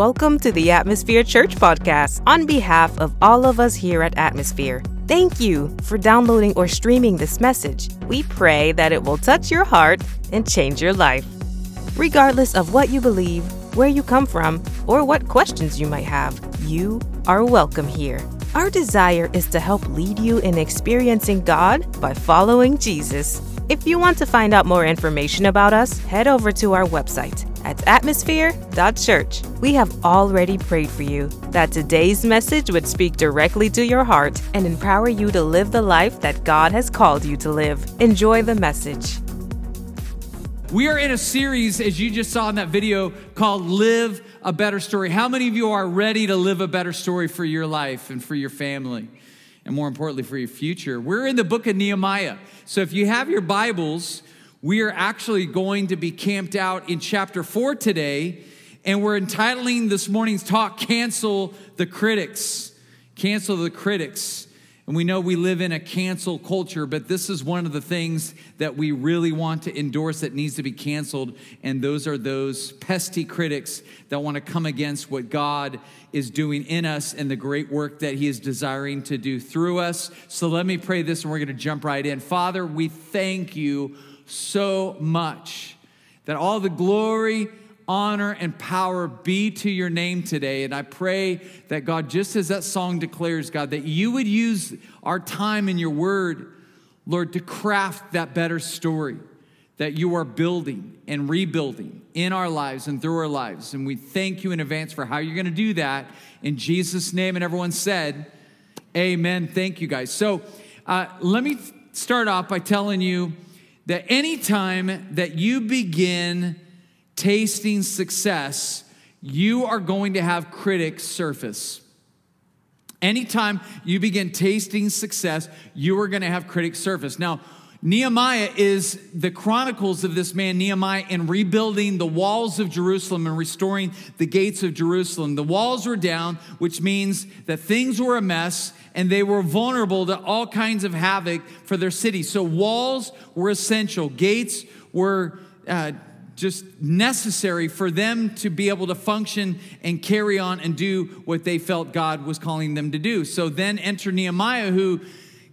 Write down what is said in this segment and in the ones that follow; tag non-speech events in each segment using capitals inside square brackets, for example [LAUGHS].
Welcome to the Atmosphere Church podcast on behalf of all of us here at Atmosphere. Thank you for downloading or streaming this message. We pray that it will touch your heart and change your life. Regardless of what you believe, where you come from, or what questions you might have, you are welcome here. Our desire is to help lead you in experiencing God by following Jesus. If you want to find out more information about us, head over to our website at atmosphere.church. We have already prayed for you that today's message would speak directly to your heart and empower you to live the life that God has called you to live. Enjoy the message. We are in a series, as you just saw in that video, called Live a Better Story. How many of you are ready to live a better story for your life and for your family? And more importantly, for your future. We're in the book of Nehemiah. So if you have your Bibles, we are actually going to be camped out in chapter four today, and we're entitling this morning's talk, Cancel the Critics. Cancel the Critics. And we know we live in a cancel culture, but this is one of the things that we really want to endorse that needs to be canceled. And those are those pesky critics that want to come against what God is doing in us and the great work that He is desiring to do through us. So let me pray this and we're going to jump right in. Father, we thank you so much. That all the glory, honor, and power be to your name today. And I pray that God, just as that song declares, God, that you would use our time in your word, Lord, to craft that better story that you are building and rebuilding in our lives and through our lives. And we thank you in advance for how you're going to do that. In Jesus' name. And everyone said, Amen. Thank you, guys. So uh, let me start off by telling you that anytime that you begin tasting success, you are going to have critics surface. Anytime you begin tasting success, you are going to have critics surface. Now, Nehemiah is the chronicles of this man, Nehemiah, in rebuilding the walls of Jerusalem and restoring the gates of Jerusalem. The walls were down, which means that things were a mess and they were vulnerable to all kinds of havoc for their city. So, walls were essential, gates were. Uh, just necessary for them to be able to function and carry on and do what they felt God was calling them to do. So then enter Nehemiah, who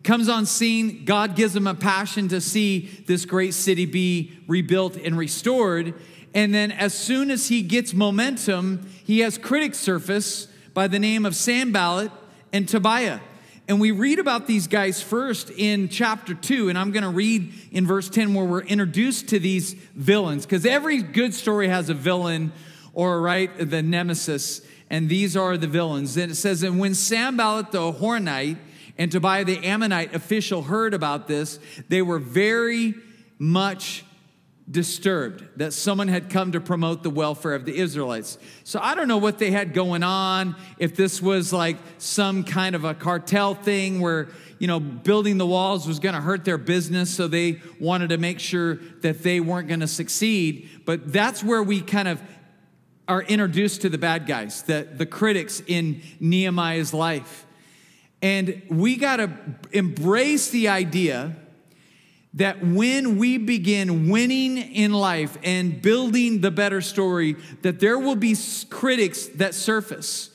comes on scene. God gives him a passion to see this great city be rebuilt and restored. And then, as soon as he gets momentum, he has critics surface by the name of Sanballat and Tobiah. And we read about these guys first in chapter 2, and I'm going to read in verse 10 where we're introduced to these villains, because every good story has a villain or, right, the nemesis, and these are the villains. And it says, And when Sanballat the Horonite and Tobiah the Ammonite official heard about this, they were very much disturbed that someone had come to promote the welfare of the Israelites. So I don't know what they had going on, if this was like some kind of a cartel thing where, you know, building the walls was going to hurt their business, so they wanted to make sure that they weren't going to succeed. But that's where we kind of are introduced to the bad guys, the, the critics in Nehemiah's life. And we got to embrace the idea that when we begin winning in life and building the better story, that there will be critics that surface.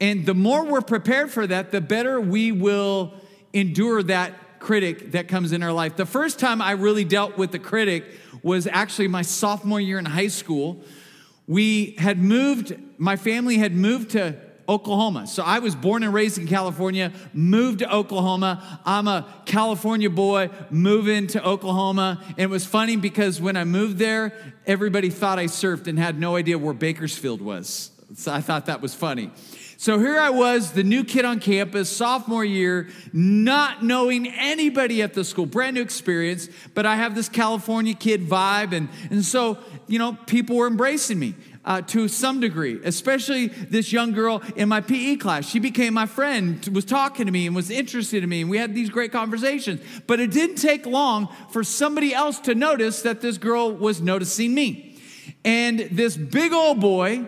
And the more we're prepared for that, the better we will endure that critic that comes in our life. The first time I really dealt with the critic was actually my sophomore year in high school. We had moved, my family had moved to Oklahoma. So I was born and raised in California, moved to Oklahoma. I'm a California boy, moving to Oklahoma. And it was funny because when I moved there, everybody thought I surfed and had no idea where Bakersfield was. So I thought that was funny. So here I was, the new kid on campus, sophomore year, not knowing anybody at the school, brand new experience, but I have this California kid vibe. And, and so, you know, people were embracing me uh, to some degree, especially this young girl in my PE class. She became my friend, was talking to me and was interested in me, and we had these great conversations. But it didn't take long for somebody else to notice that this girl was noticing me. And this big old boy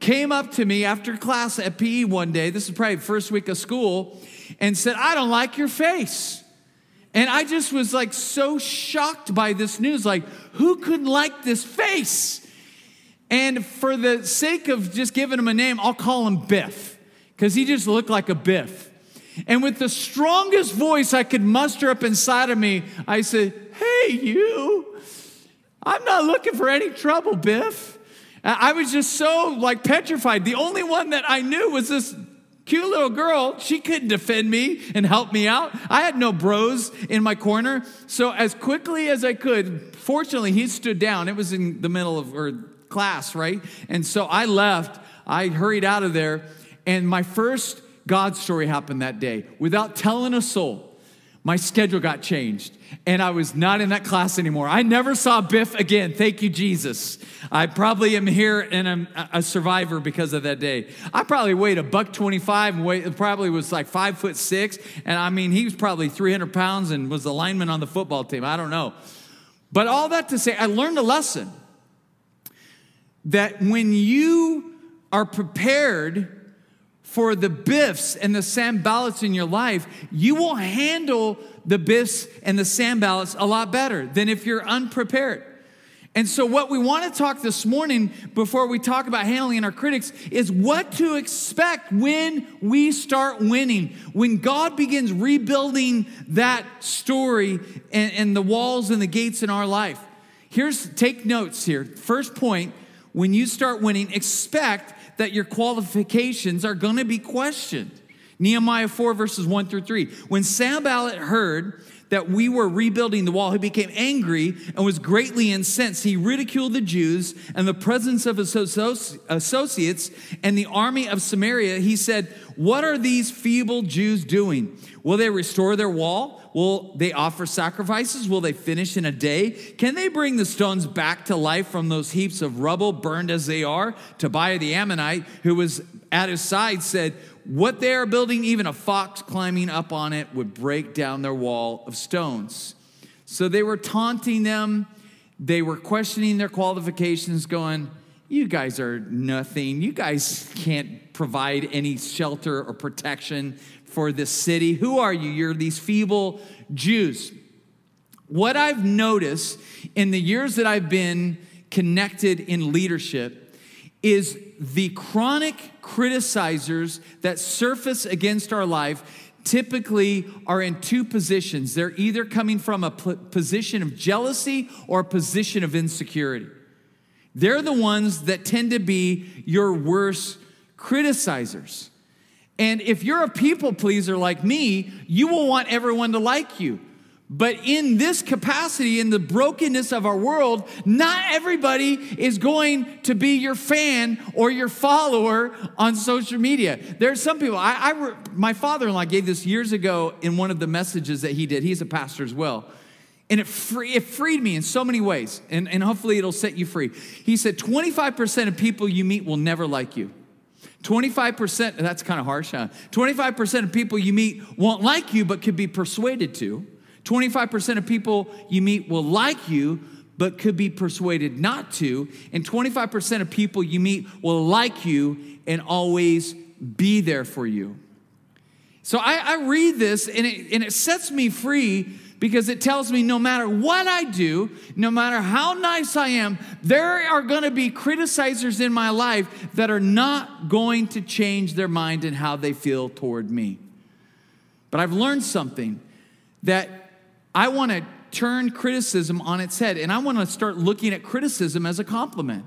came up to me after class at PE one day, this is probably first week of school, and said, I don't like your face. And I just was like so shocked by this news. Like, who could like this face? And for the sake of just giving him a name, I'll call him Biff, because he just looked like a Biff. And with the strongest voice I could muster up inside of me, I said, Hey, you, I'm not looking for any trouble, Biff. I was just so like petrified. The only one that I knew was this cute little girl. She couldn't defend me and help me out. I had no bros in my corner. So, as quickly as I could, fortunately, he stood down. It was in the middle of our class, right? And so I left. I hurried out of there. And my first God story happened that day without telling a soul. My schedule got changed and I was not in that class anymore. I never saw Biff again. Thank you, Jesus. I probably am here and I'm a survivor because of that day. I probably weighed a buck 25 and weighed, probably was like five foot six. And I mean, he was probably 300 pounds and was the lineman on the football team. I don't know. But all that to say, I learned a lesson that when you are prepared for the biffs and the Sanballats in your life, you will handle the biffs and the Sanballats a lot better than if you're unprepared. And so, what we want to talk this morning before we talk about handling our critics is what to expect when we start winning. When God begins rebuilding that story and, and the walls and the gates in our life. Here's, take notes here. First point when you start winning, expect that your qualifications are going to be questioned. Nehemiah 4, verses 1 through 3. When Sanballat heard that we were rebuilding the wall, he became angry and was greatly incensed. He ridiculed the Jews and the presence of his associates and the army of Samaria. He said, What are these feeble Jews doing? Will they restore their wall? Will they offer sacrifices? Will they finish in a day? Can they bring the stones back to life from those heaps of rubble, burned as they are? Tobiah the Ammonite, who was at his side, said, What they are building, even a fox climbing up on it would break down their wall of stones. So they were taunting them. They were questioning their qualifications, going, You guys are nothing. You guys can't provide any shelter or protection for this city. Who are you? You're these feeble Jews. What I've noticed in the years that I've been connected in leadership is the chronic criticizers that surface against our life typically are in two positions. They're either coming from a position of jealousy or a position of insecurity. They're the ones that tend to be your worst criticizers. And if you're a people pleaser like me, you will want everyone to like you. But in this capacity, in the brokenness of our world, not everybody is going to be your fan or your follower on social media. There are some people, I, I my father in law gave this years ago in one of the messages that he did. He's a pastor as well. And it, free, it freed me in so many ways, and, and hopefully it'll set you free. He said 25% of people you meet will never like you. 25%, that's kind of harsh, huh? 25% of people you meet won't like you but could be persuaded to. 25% of people you meet will like you but could be persuaded not to. And 25% of people you meet will like you and always be there for you. So I, I read this and it, and it sets me free because it tells me no matter what I do, no matter how nice I am, there are going to be criticizers in my life that are not going to change their mind and how they feel toward me. But I've learned something that I want to turn criticism on its head and I want to start looking at criticism as a compliment.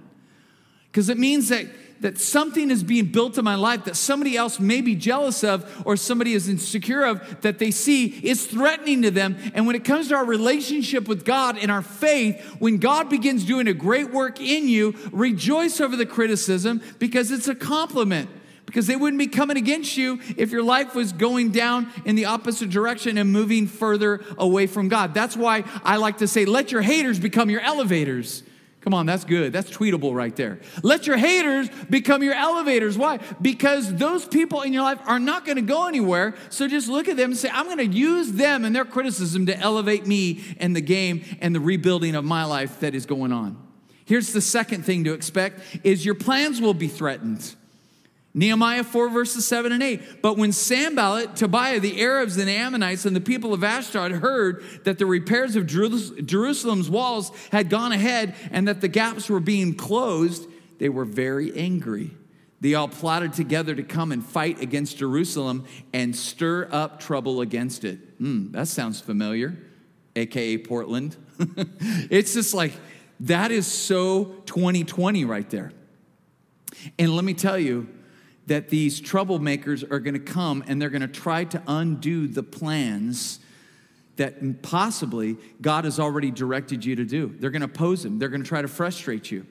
Because it means that that something is being built in my life that somebody else may be jealous of or somebody is insecure of that they see is threatening to them. And when it comes to our relationship with God and our faith, when God begins doing a great work in you, rejoice over the criticism because it's a compliment. Because they wouldn't be coming against you if your life was going down in the opposite direction and moving further away from God. That's why I like to say, let your haters become your elevators. Come on, that's good. That's tweetable right there. Let your haters become your elevators. Why? Because those people in your life are not going to go anywhere. So just look at them and say, I'm going to use them and their criticism to elevate me and the game and the rebuilding of my life that is going on. Here's the second thing to expect is your plans will be threatened. Nehemiah 4, verses 7 and 8. But when Sanballat, Tobiah, the Arabs and the Ammonites, and the people of Ashdod heard that the repairs of Jerusalem's walls had gone ahead and that the gaps were being closed, they were very angry. They all plotted together to come and fight against Jerusalem and stir up trouble against it. Hmm, that sounds familiar, AKA Portland. [LAUGHS] it's just like, that is so 2020 right there. And let me tell you that these troublemakers are going to come and they're going to try to undo the plans that possibly God has already directed you to do. They're going to oppose them, they're going to try to frustrate you.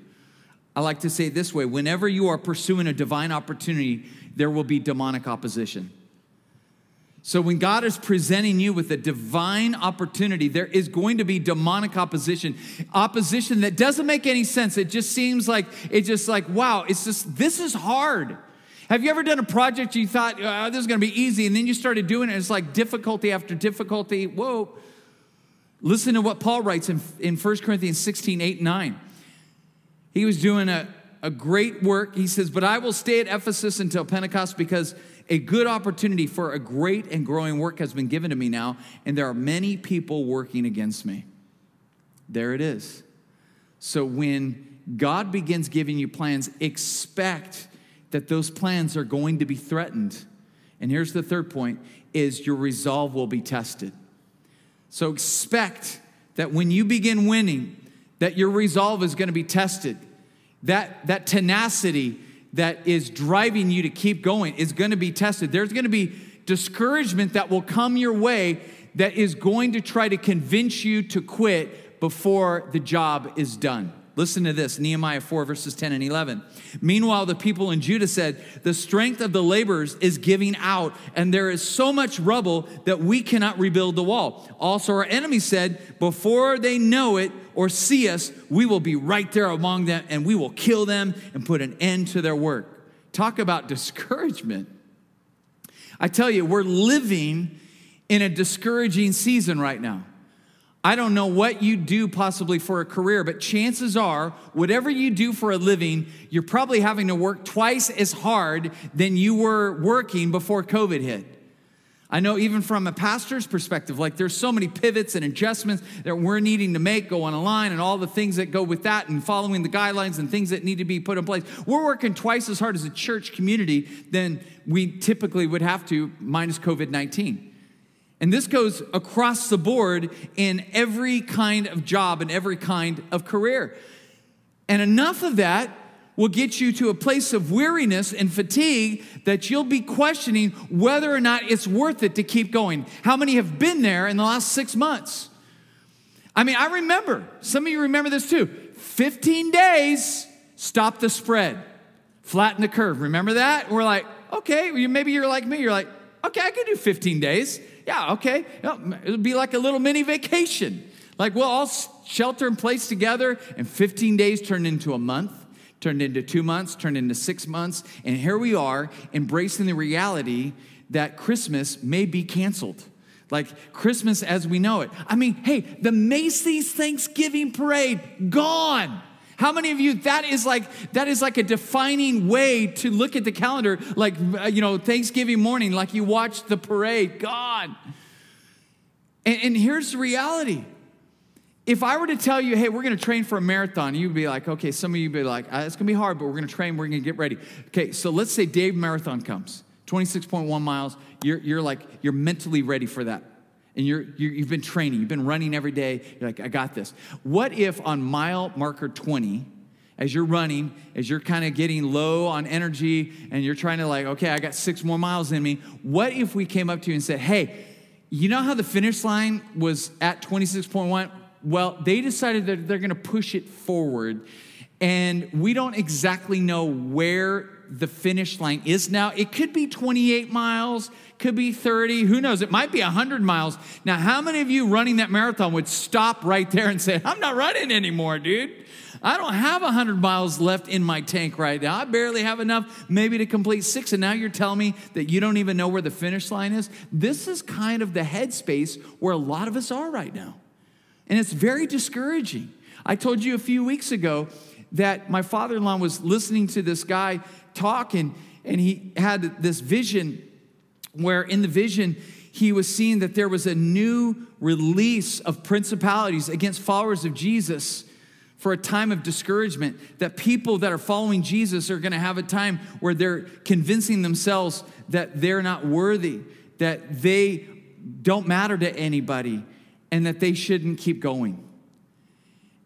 I like to say it this way whenever you are pursuing a divine opportunity, there will be demonic opposition. So, when God is presenting you with a divine opportunity, there is going to be demonic opposition. Opposition that doesn't make any sense. It just seems like, it's just like, wow, it's just, this is hard. Have you ever done a project you thought, oh, this is going to be easy, and then you started doing it, it's like difficulty after difficulty? Whoa. Listen to what Paul writes in, in 1 Corinthians 16, 8, 9. He was doing a, a great work. He says, But I will stay at Ephesus until Pentecost because a good opportunity for a great and growing work has been given to me now, and there are many people working against me. There it is. So when God begins giving you plans, expect that those plans are going to be threatened. And here's the third point is your resolve will be tested. So expect that when you begin winning, that your resolve is going to be tested. That, that tenacity that is driving you to keep going is going to be tested. There's going to be discouragement that will come your way that is going to try to convince you to quit before the job is done. Listen to this Nehemiah 4, verses 10 and 11. Meanwhile, the people in Judah said, The strength of the laborers is giving out, and there is so much rubble that we cannot rebuild the wall. Also, our enemies said, Before they know it or see us, we will be right there among them, and we will kill them and put an end to their work. Talk about discouragement. I tell you, we're living in a discouraging season right now. I don't know what you do possibly for a career, but chances are, whatever you do for a living, you're probably having to work twice as hard than you were working before COVID hit. I know even from a pastor's perspective, like there's so many pivots and adjustments that we're needing to make go on a line and all the things that go with that and following the guidelines and things that need to be put in place. We're working twice as hard as a church community than we typically would have to, minus COVID 19. And this goes across the board in every kind of job and every kind of career. And enough of that will get you to a place of weariness and fatigue that you'll be questioning whether or not it's worth it to keep going. How many have been there in the last six months? I mean, I remember, some of you remember this too 15 days, stop the spread, flatten the curve. Remember that? We're like, okay, maybe you're like me, you're like, okay, I can do 15 days. Yeah, okay. It'll be like a little mini vacation. Like we'll all shelter in place together, and 15 days turned into a month, turned into two months, turned into six months. And here we are embracing the reality that Christmas may be canceled. Like Christmas as we know it. I mean, hey, the Macy's Thanksgiving parade, gone. How many of you that is like that is like a defining way to look at the calendar like uh, you know Thanksgiving morning like you watch the parade God. And, and here's the reality. If I were to tell you, hey, we're going to train for a marathon, you'd be like, okay, some of you would be like, uh, it's going to be hard, but we're going to train, we're going to get ready. Okay, so let's say Dave Marathon comes, 26.1 miles. You're, you're like, you're mentally ready for that and you're, you have been training, you've been running every day, you're like, I got this. What if on mile marker 20, as you're running, as you're kind of getting low on energy and you're trying to, like, okay, I got six more miles in me, what if we came up to you and said, hey, you know how the finish line was at 26.1? Well, they decided that they're going to push it forward. And we don't exactly know where the finish line is now. It could be 28 miles, could be 30, who knows? It might be 100 miles. Now, how many of you running that marathon would stop right there and say, I'm not running anymore, dude? I don't have 100 miles left in my tank right now. I barely have enough maybe to complete six. And now you're telling me that you don't even know where the finish line is? This is kind of the headspace where a lot of us are right now. And it's very discouraging. I told you a few weeks ago that my father in law was listening to this guy talk, and, and he had this vision where in the vision, he was seeing that there was a new release of principalities against followers of Jesus for a time of discouragement, that people that are following Jesus are going to have a time where they're convincing themselves that they're not worthy, that they don't matter to anybody, and that they shouldn't keep going.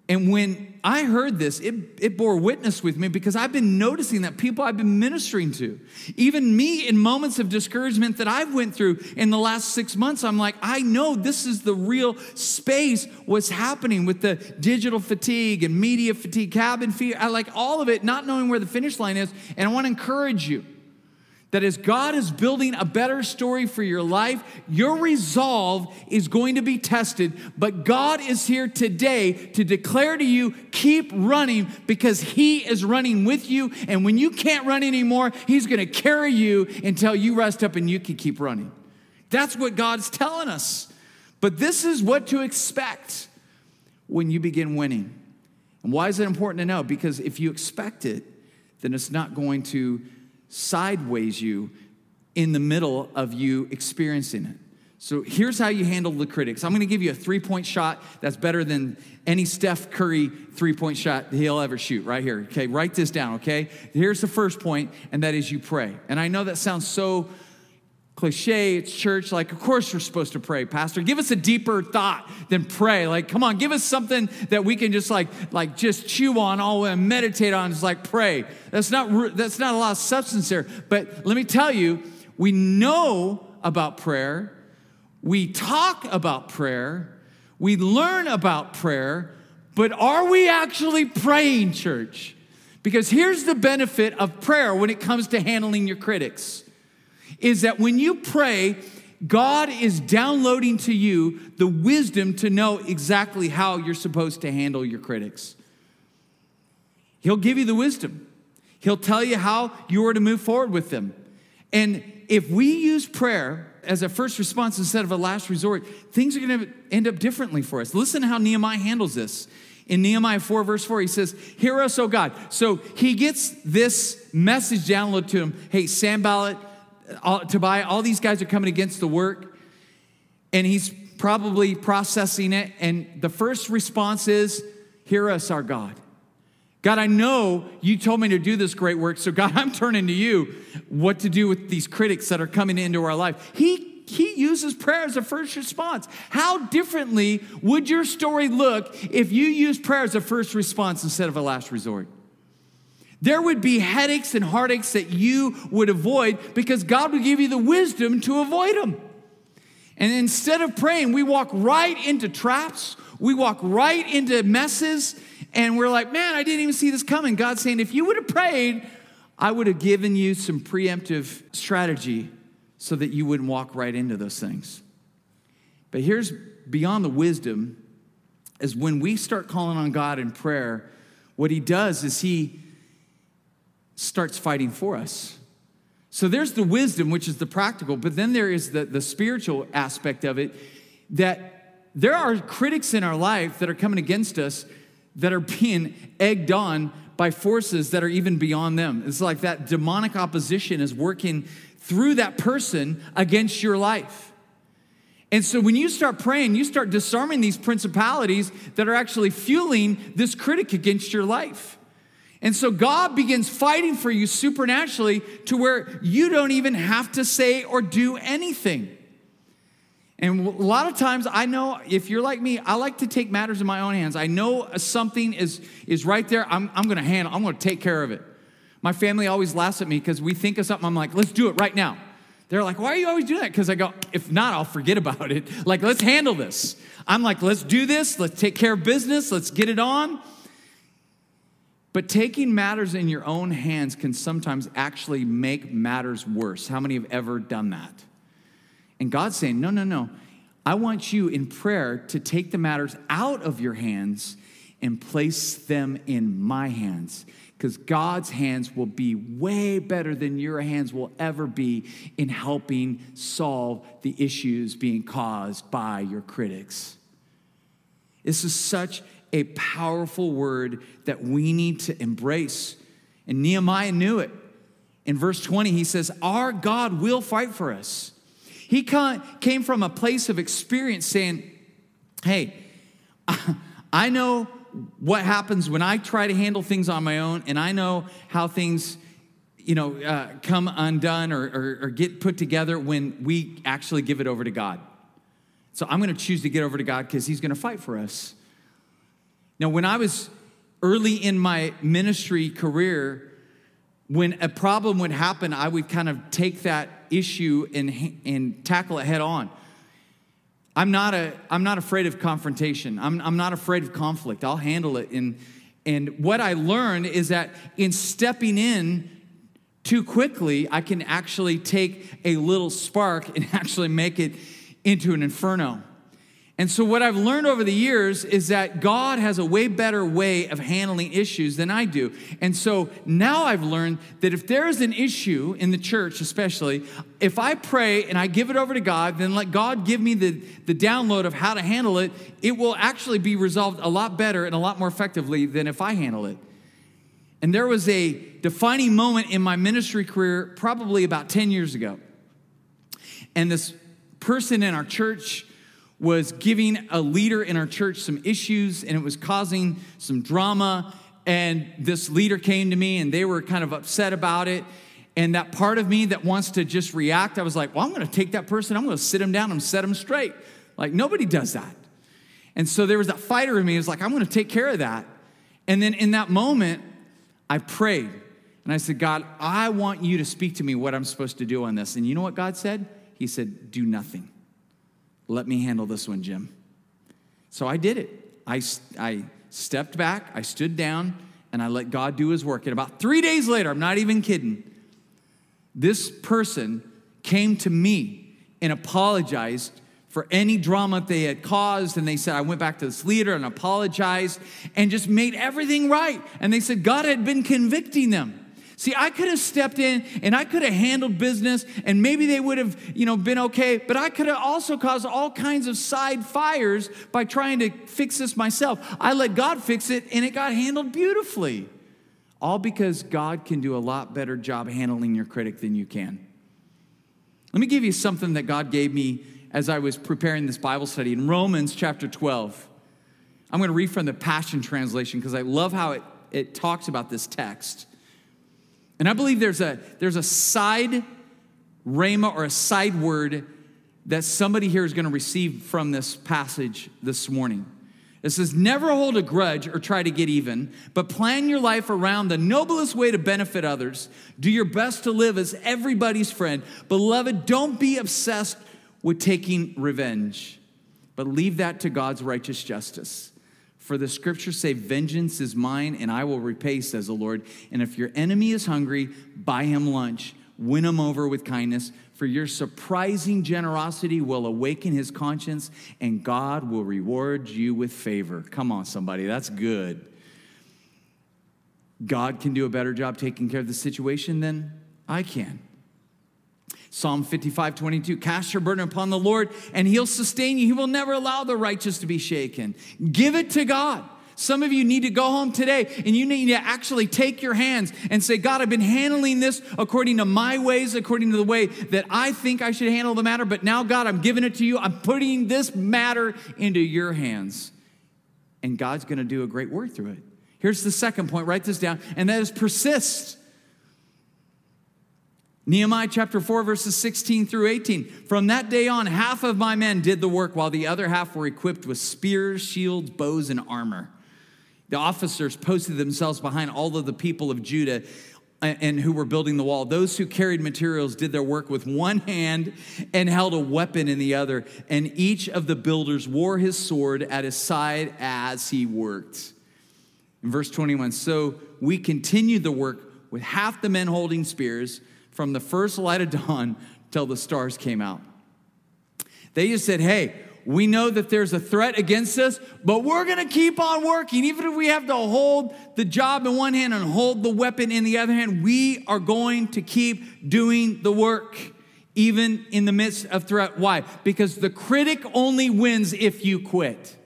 And when I heard this, it, it bore witness with me because I've been noticing that people I've been ministering to, even me in moments of discouragement that I've went through in the last six months, I'm like, I know this is the real space, what's happening with the digital fatigue and media fatigue, cabin fever, I like all of it, not knowing where the finish line is. And I want to encourage you that as God is building a better story for your life, your resolve is going to be tested. But God is here today to declare to you, keep running because He is running with you. And when you can't run anymore, He's going to carry you until you rest up and you can keep running. That's what God's telling us. But this is what to expect when you begin winning. And why is it important to know? Because if you expect it, then it's not going to sideways you in the middle of you experiencing it. So here's how you handle the critics. I'm going to give you a three point shot that's better than any Steph Curry three point shot he'll ever shoot right here. Okay, write this down, okay? Here's the first point, and that is you pray. And I know that sounds so cliche, it's church. Like, of course, we're supposed to pray, Pastor. Give us a deeper thought than pray. Like, come on, give us something that we can just like, like just chew on all and meditate on. Just like pray. That's not that's not a lot of substance there. But let me tell you, we know about prayer. We talk about prayer. We learn about prayer. But are we actually praying, church? Because here's the benefit of prayer when it comes to handling your critics is that when you pray, God is downloading to you the wisdom to know exactly how you're supposed to handle your critics. He'll give you the wisdom. He'll tell you how you are to move forward with them. And if we use prayer as a first response instead of a last resort, things are going to end up differently for us. Listen to how Nehemiah handles this. In Nehemiah 4, verse 4, he says, Hear us, O God. So he gets this message downloaded to him Hey, Sanballat, all, Tobiah, all these guys are coming against the work, and he's probably processing it. And the first response is, Hear us, our God. God, I know you told me to do this great work, so God, [LAUGHS] I'm turning to you what to do with these critics that are coming into our life. He he uses prayer as a first response. How differently would your story look if you used prayer as a first response instead of a last resort? There would be headaches and heartaches that you would avoid because God would give you the wisdom to avoid them. And instead of praying, we walk right into traps, we walk right into messes, and we're like, man, I didn't even see this coming. God's saying, if you would have prayed, I would have given you some preemptive strategy so that you wouldn't walk right into those things. But here's beyond the wisdom is when we start calling on God in prayer, what he does is he starts fighting for us. So there's the wisdom, which is the practical, but then there is the, the spiritual aspect of it that there are critics in our life that are coming against us that are being egged on by forces that are even beyond them. It's like that demonic opposition is working through that person against your life. And so when you start praying, you start disarming these principalities that are actually fueling this critic against your life. And so God begins fighting for you supernaturally to where you don't even have to say or do anything. And a lot of times, I know if you're like me, I like to take matters in my own hands. I know something is, is right there. I'm, I'm going to handle, I'm going to take care of it. My family always laughs at me because we think of something. I'm like, let's do it right now. They're like, why are you always doing that? Because I go, if not, I'll forget about it. [LAUGHS] Like, let's handle this. I'm like, let's do this. Let's take care of business. Let's get it on. But taking matters in your own hands can sometimes actually make matters worse. How many have ever done that? And God's saying, no, no, no. I want you in prayer to take the matters out of your hands and place them in my hands. Because God's hands will be way better than your hands will ever be in helping solve the issues being caused by your critics. This is such a powerful word that we need to embrace. And Nehemiah knew it. In verse 20, he says, Our God will fight for us. He came from a place of experience saying, Hey, [LAUGHS] I know what happens when I try to handle things on my own, and I know how things, you know, uh, come undone or, or, or get put together when we actually give it over to God. So I'm going to choose to get over to God because He's going to fight for us. Now, when I was early in my ministry career, when a problem would happen, I would kind of take that issue and, and tackle it head on. I'm not, a, I'm not afraid of confrontation. I'm, I'm not afraid of conflict. I'll handle it. And, and what I learned is that in stepping in too quickly, I can actually take a little spark and [LAUGHS] actually make it into an inferno. And so, what I've learned over the years is that God has a way better way of handling issues than I do. And so now I've learned that if there is an issue in the church, especially, if I pray and I give it over to God, then let God give me the, the download of how to handle it, it will actually be resolved a lot better and a lot more effectively than if I handle it. And there was a defining moment in my ministry career, probably about 10 years ago. And this person in our church, was giving a leader in our church some issues and it was causing some drama. And this leader came to me and they were kind of upset about it. And that part of me that wants to just react, I was like, well, I'm going to take that person, I'm going to sit him down and set him straight. Like, nobody does that. And so there was that fighter in me. It was like, I'm going to take care of that. And then in that moment, I prayed and I said, God, I want you to speak to me what I'm supposed to do on this. And you know what God said? He said, Do nothing. Let me handle this one, Jim. So I did it. I, I stepped back, I stood down, and I let God do his work. And about three days later, I'm not even kidding, this person came to me and apologized for any drama they had caused. And they said, I went back to this leader and apologized and just made everything right. And they said God had been convicting them. See, I could have stepped in and I could have handled business and maybe they would have, you know, been okay, but I could have also caused all kinds of side fires by trying to fix this myself. I let God fix it and it got handled beautifully. All because God can do a lot better job handling your critic than you can. Let me give you something that God gave me as I was preparing this Bible study in Romans chapter 12. I'm going to read from the Passion Translation because I love how it, it talks about this text. And I believe there's a, there's a side rhema or a side word that somebody here is going to receive from this passage this morning. It says, Never hold a grudge or try to get even, but plan your life around the noblest way to benefit others. Do your best to live as everybody's friend. Beloved, don't be obsessed with taking revenge, but leave that to God's righteous justice. For the scriptures say, Vengeance is mine, and I will repay, says the Lord. And if your enemy is hungry, buy him lunch, win him over with kindness. For your surprising generosity will awaken his conscience, and God will reward you with favor. Come on, somebody, that's good. God can do a better job taking care of the situation than I can. Psalm 55, 22, cast your burden upon the Lord and he'll sustain you. He will never allow the righteous to be shaken. Give it to God. Some of you need to go home today and you need to actually take your hands and say, God, I've been handling this according to my ways, according to the way that I think I should handle the matter. But now, God, I'm giving it to you. I'm putting this matter into your hands. And God's going to do a great work through it. Here's the second point write this down, and that is persist. Nehemiah chapter 4, verses 16 through 18. From that day on, half of my men did the work, while the other half were equipped with spears, shields, bows, and armor. The officers posted themselves behind all of the people of Judah uh, and who were building the wall. Those who carried materials did their work with one hand and held a weapon in the other, and each of the builders wore his sword at his side as he worked. In verse 21, so we continued the work with half the men holding spears from the first light of dawn till the stars came out. They just said, hey, we know that there's a threat against us, but we're gonna keep on working. Even if we have to hold the job in one hand and hold the weapon in the other hand, we are going to keep doing the work, even in the midst of threat. Why? Because the critic only wins if you quit.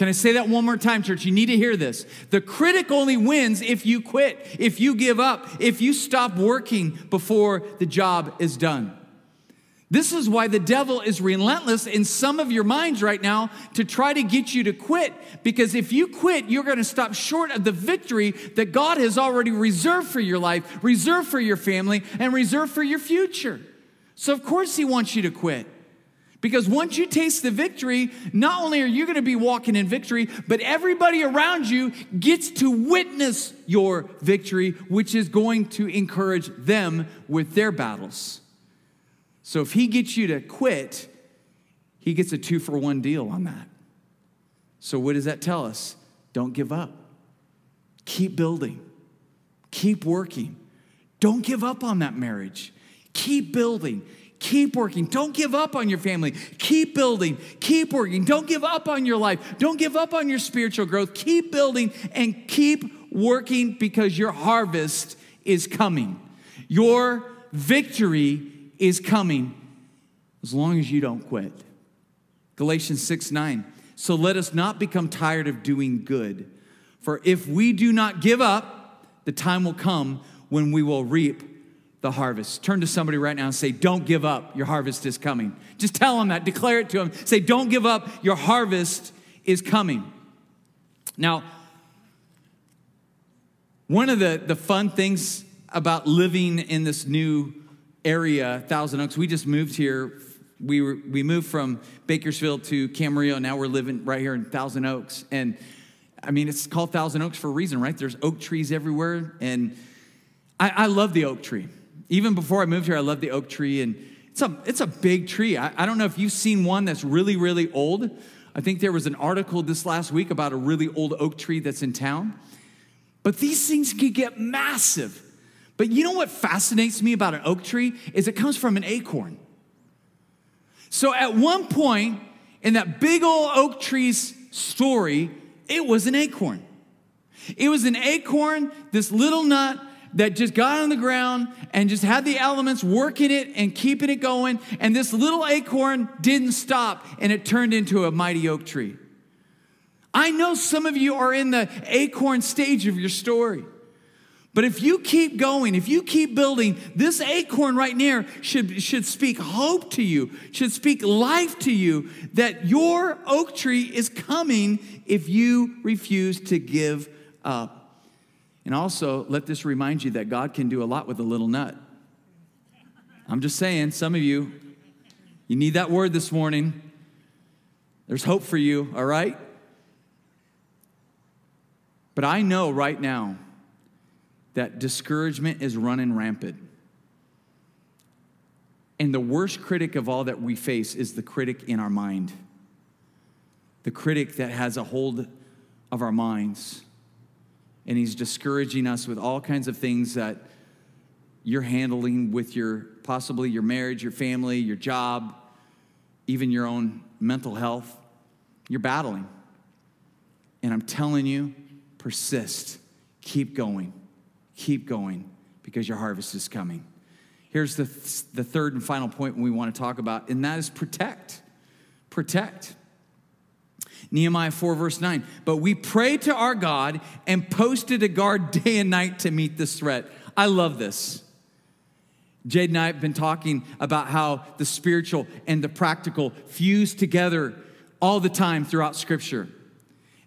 Can I say that one more time, church? You need to hear this. The critic only wins if you quit, if you give up, if you stop working before the job is done. This is why the devil is relentless in some of your minds right now to try to get you to quit. Because if you quit, you're going to stop short of the victory that God has already reserved for your life, reserved for your family, and reserved for your future. So, of course, He wants you to quit. Because once you taste the victory, not only are you going to be walking in victory, but everybody around you gets to witness your victory, which is going to encourage them with their battles. So if he gets you to quit, he gets a two for one deal on that. So what does that tell us? Don't give up. Keep building. Keep working. Don't give up on that marriage. Keep building. Keep working. Don't give up on your family. Keep building. Keep working. Don't give up on your life. Don't give up on your spiritual growth. Keep building and keep working because your harvest is coming. Your victory is coming as long as you don't quit. Galatians 6 9. So let us not become tired of doing good. For if we do not give up, the time will come when we will reap the harvest. Turn to somebody right now and say, Don't give up, your harvest is coming. Just tell them that, declare it to them. Say, Don't give up, your harvest is coming. Now, one of the, the fun things about living in this new area, Thousand Oaks, we just moved here. We, were, we moved from Bakersfield to Camarillo. Now we're living right here in Thousand Oaks. And I mean, it's called Thousand Oaks for a reason, right? There's oak trees everywhere. And I, I love the oak tree. Even before I moved here, I loved the oak tree. And it's a, it's a big tree. I, I don't know if you've seen one that's really, really old. I think there was an article this last week about a really old oak tree that's in town. But these things can get massive. But you know what fascinates me about an oak tree is it comes from an acorn. So at one point in that big old oak tree's story, it was an acorn. It was an acorn, this little nut that just got on the ground and just had the elements working it and keeping it going. And this little acorn didn't stop and it turned into a mighty oak tree. I know some of you are in the acorn stage of your story. But if you keep going, if you keep building, this acorn right here should, should speak hope to you, should speak life to you, that your oak tree is coming if you refuse to give up. And also, let this remind you that God can do a lot with a little nut. I'm just saying, some of you, you need that word this morning. There's hope for you, all right? But I know right now, that discouragement is running rampant. And the worst critic of all that we face is the critic in our mind, the critic that has a hold of our minds. And he's discouraging us with all kinds of things that you're handling with your possibly your marriage, your family, your job, even your own mental health. You're battling. And I'm telling you, persist, keep going. Keep going because your harvest is coming. Here's the, th- the third and final point we want to talk about, and that is protect. Protect. Nehemiah 4, verse 9. But we prayed to our God and posted a guard [LAUGHS] day and night to meet this threat. I love this. Jade and I have been talking about how the spiritual and the practical fuse together all the time throughout Scripture.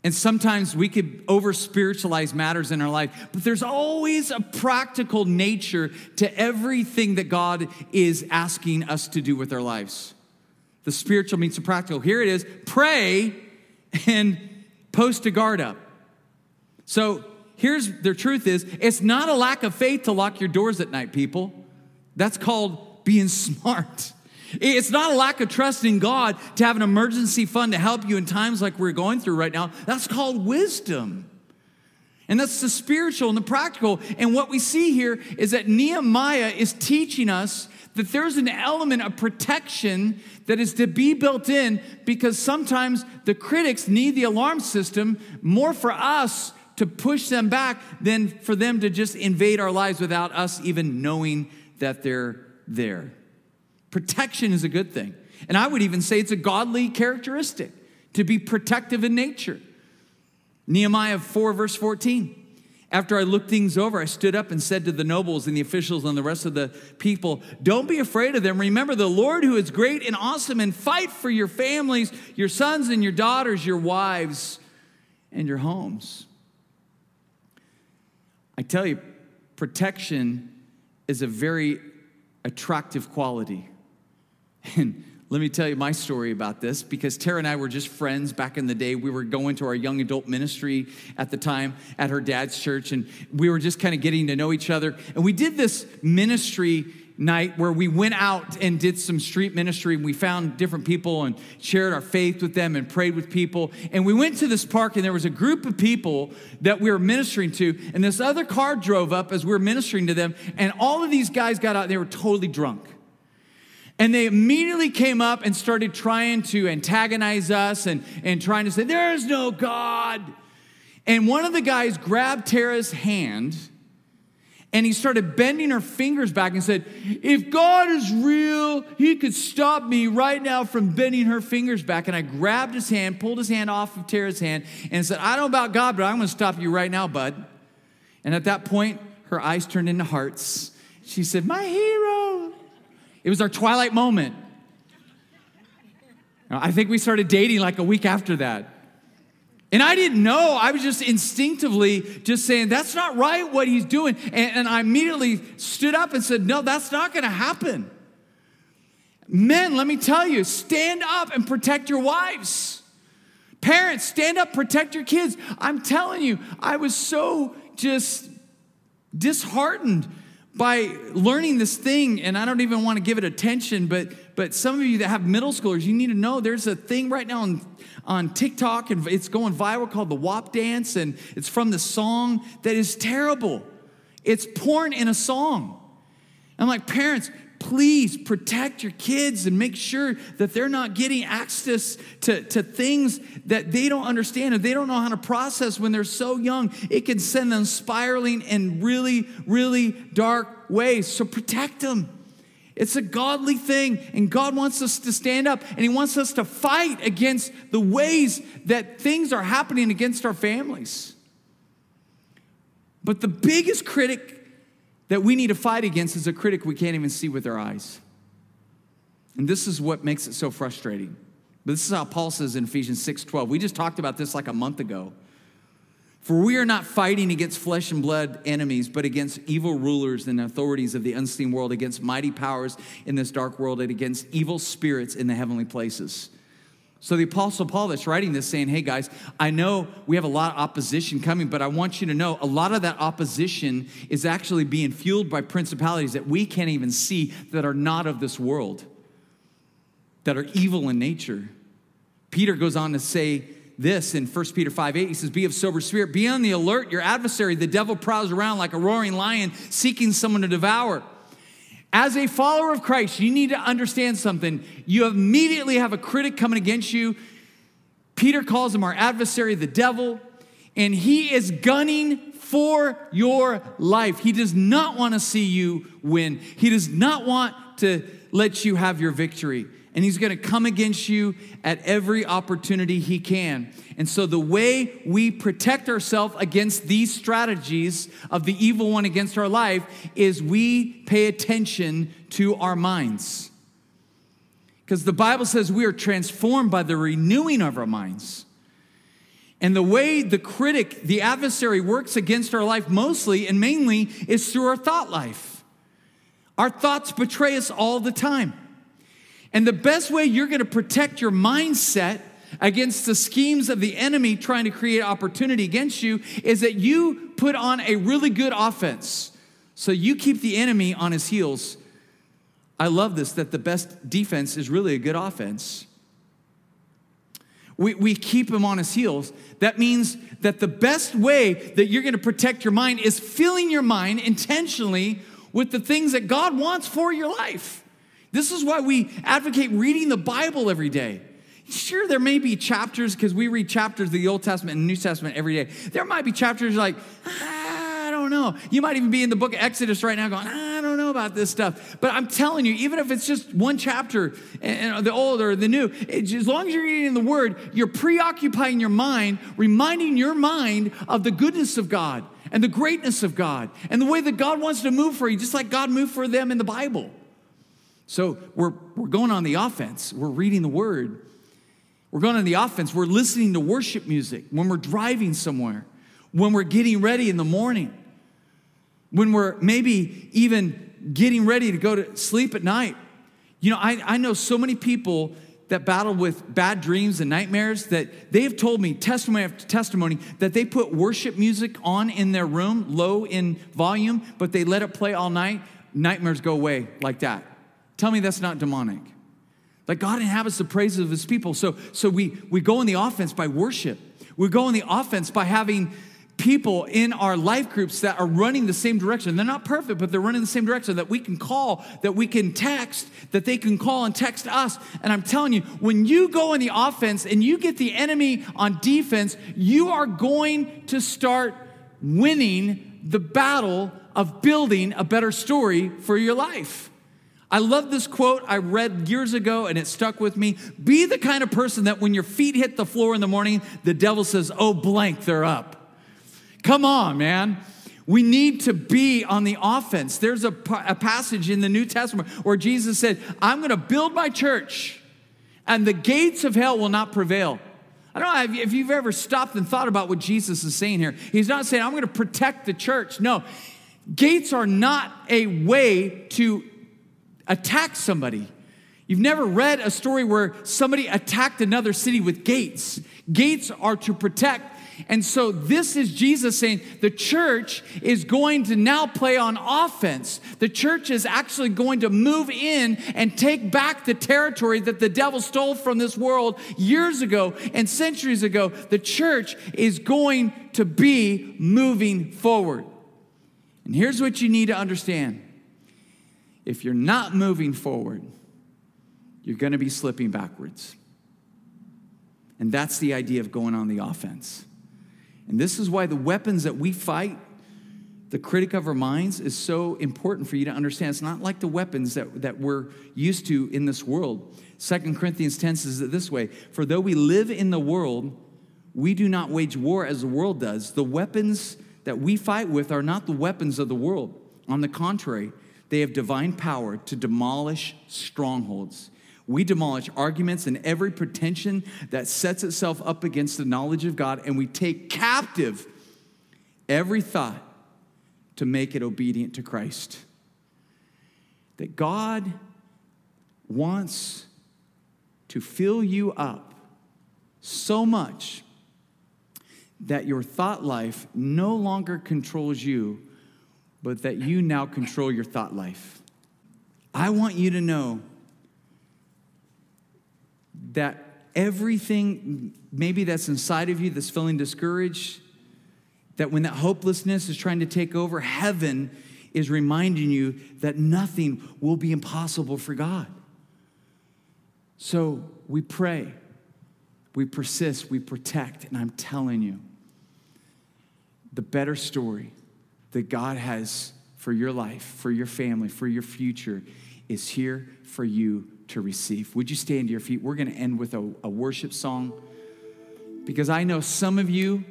And sometimes we could over spiritualize matters in our life, but there's always a practical nature to everything that God is asking us to do with our lives. The spiritual meets the practical. Here it is pray and post a guard up. So here's the truth is it's not a lack of faith to lock your doors at night, people. That's called being [LAUGHS] smart. It's not a lack of trust in God to have an emergency fund to help you in times like we're going through right now. That's called wisdom. And that's the spiritual and the practical. And what we see here is that Nehemiah is teaching us that there's an element of protection that is to be built in because sometimes the critics need the alarm system more for us to push them back than for them to just invade our lives without us even knowing that they're there. Protection is a good thing. And I would even say it's a godly characteristic to be protective in nature. Nehemiah 4, verse 14. After I looked things over, I stood up and said to the nobles and the officials and the rest of the people, Don't be afraid of them. Remember the Lord who is great and awesome, and fight for your families, your sons and your daughters, your wives, and your homes. I tell you, protection is a very attractive quality. [LAUGHS] And let me tell you my story about this because Tara and I were just friends back in the day. We were going to our young adult ministry at the time at her dad's church, and we were just kind of getting to know each other. And we did this ministry night where we went out and did some street ministry. We found different people and shared our faith with them and prayed with people. And we went to this park, and there was a group of people that we were ministering to. And this other car drove up as we were ministering to them, and all of these guys got out, and they were totally drunk. And they immediately came up and started trying to antagonize us and, and trying to say, There is no God. And one of the guys grabbed Tara's hand and he started bending her fingers back and said, If God is real, he could stop me right now from bending her fingers back. And I grabbed his hand, pulled his hand off of Tara's hand, and said, I don't know about God, but I'm going to stop you right now, bud. And at that point, her eyes turned into hearts. She said, My hero. It was our twilight moment. I think we started dating like a week after that. And I didn't know. I was just instinctively just saying, that's not right what he's doing. And, and I immediately stood up and said, no, that's not going to happen. Men, let me tell you, stand up and protect your wives. Parents, stand up, protect your kids. I'm telling you, I was so just disheartened by learning this thing, and I don't even want to give it attention, but but some of you that have middle schoolers, you need to know there's a thing right now on, on TikTok, and it's going viral called the WAP dance, and it's from the song that is terrible. It's porn in a song. I'm like, parents, please protect your kids and make sure that they're not getting access to, to things that they don't understand and they don't know how to process when they're so young. It can send them spiraling in really, really dark ways. So protect them. It's a godly thing, and God wants us to stand up and He wants us to fight against the ways that things are happening against our families. But the biggest critic that we need to fight against is a critic we can't even see with our eyes. And this is what makes it so frustrating. But this is how Paul says in Ephesians 6:12. We just talked about this like a month ago. For we are not fighting against flesh and blood enemies, but against evil rulers and authorities of the unseen world, against mighty powers in this dark world, and against evil spirits in the heavenly places. So the Apostle Paul that's writing this saying, Hey guys, I know we have a lot of opposition coming, but I want you to know a lot of that opposition is actually being fueled by principalities that we can't even see that are not of this world, that are evil in nature. Peter goes on to say this in 1 Peter 5 8. He says, Be of sober spirit, be on the alert. Your adversary, the devil, prowls around like a roaring lion seeking someone to devour. As a follower of Christ, you need to understand something. You immediately have a critic coming against you. Peter calls him our adversary, the devil, and he is gunning for your life. He does not want to see you win, he does not want to let you have your victory and he's going to come against you at every opportunity he can. And so, the way we protect ourselves against these strategies of the evil one against our life is we pay attention to our minds. Because the Bible says we are transformed by the renewing of our minds. And the way the critic, the adversary, works against our life mostly and mainly is through our thought life. Our thoughts betray us all the time. And the best way you're going to protect your mindset against the schemes of the enemy trying to create opportunity against you is that you put on a really good offense. So you keep the enemy on his heels. I love this that the best defense is really a good offense. We, we keep him on his heels. That means that the best way that you're going to protect your mind is filling your mind intentionally with the things that God wants for your life. This is why we advocate reading the Bible every day. Sure, there may be chapters, because we read chapters of the Old Testament and New Testament every day. There might be chapters like, I don't know. You might even be in the book of Exodus right now going, I don't know about this stuff. But I'm telling you, even if it's just one chapter, and the old or the new, as long as you're reading the word, you're preoccupying your mind, reminding your mind of the goodness of God and the greatness of God and the way that God wants to move for you, just like God moved for them in the Bible. So we're, we're going on the offense. We're reading the word. We're going on the offense. We're listening to worship music when we're driving somewhere, when we're getting ready in the morning, when we're maybe even getting ready to go to sleep at night. You know, I, I know so many people that battle with bad dreams and nightmares that they have told me testimony after testimony that they put worship music on in their room low in volume but they let it play all night nightmares go away like that tell me that's not demonic like god inhabits the praises of his people so so we we go in the offense by worship we go in the offense by having people in our life groups that are running the same direction. They're not perfect, but they're running the same direction that we can call, that we can text, that they can call and text us. And I'm telling you, when you go in the offense and you get the enemy on defense, you are going to start winning the battle of building a better story for your life. I love this quote I read years ago and it stuck with me. Be the kind of person that when your feet hit the floor in the morning, the devil says, Oh, blank, they're up. Come on, man. We need to be on the offense. There's a, a passage in the New Testament where Jesus said, I'm going to build my church, and the gates of hell will not prevail. I don't know if you've ever stopped and thought about what Jesus is saying here. He's not saying, I'm going to protect the church. No, gates are not a way to attack somebody. You've never read a story where somebody attacked another city with gates. Gates are to protect and so this is Jesus saying the church is going to now play on offense. The church is actually going to move in and take back the territory that the devil stole from this world years ago and centuries ago. The church is going to be moving forward. And here's what you need to understand if you're not moving forward, you're going to be slipping backwards. And that's the idea of going on the offense. And this is why the weapons that we fight, the critic of our minds, is so important for you to understand. It's not like the weapons that, that we're used to in this world. Second Corinthians 10 says it this way For though we live in the world, we do not wage war as the world does. The weapons that we fight with are not the weapons of the world. On the contrary, they have divine power to demolish strongholds. We demolish arguments and every pretension that sets itself up against the knowledge of God, and we take captive every thought to make it obedient to Christ. That God wants to fill you up so much that your thought life no longer controls you, but that you now control your thought life. I want you to know that everything maybe that's inside of you that's feeling discouraged, that when that hopelessness is trying to take over, heaven is reminding you that nothing will be impossible for God. So we pray, we persist, we protect, and I'm telling you, the better story that God has for your life, for your family, for your future is here for you to receive. Would you stand to your feet? We're going to end with a, a worship song because I know some of you,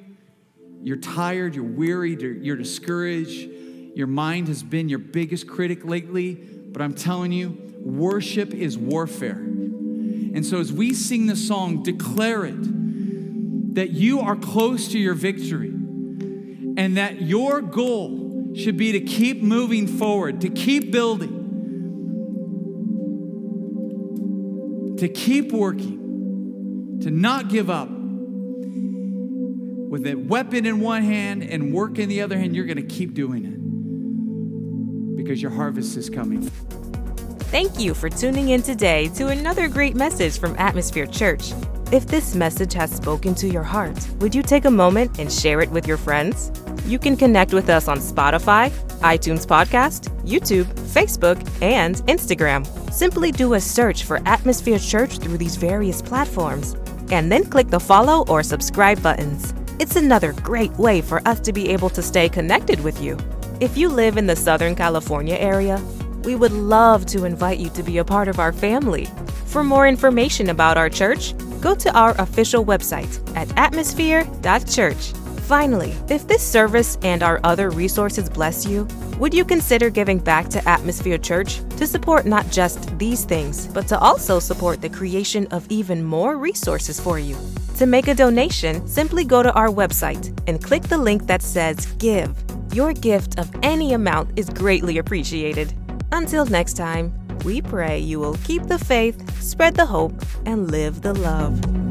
you're tired, you're wearied, you're, you're discouraged. Your mind has been your biggest critic lately, but I'm telling you, worship is warfare. And so as we sing the song, declare it that you are close to your victory and that your goal should be to keep moving forward, to keep building to keep working, to not give up. With a weapon in one hand and work in the other hand, you're going to keep doing it because your harvest is coming. Thank you for tuning in today to another great message from Atmosphere Church. If this message has spoken to your heart, would you take a moment and share it with your friends? You can connect with us on Spotify, iTunes Podcast, YouTube, Facebook, and Instagram. Simply do a search for Atmosphere Church through these various platforms, and then click the follow or subscribe buttons. It's another great way for us to be able to stay connected with you. If you live in the Southern California area, we would love to invite you to be a part of our family. For more information about our church, go to our official website at atmosphere.church. Finally, if this service and our other resources bless you, would you consider giving back to Atmosphere Church to support not just these things, but to also support the creation of even more resources for you? To make a donation, simply go to our website and click the link that says Give. Your gift of any amount is greatly appreciated. Until next time, we pray you will keep the faith, spread the hope, and live the love.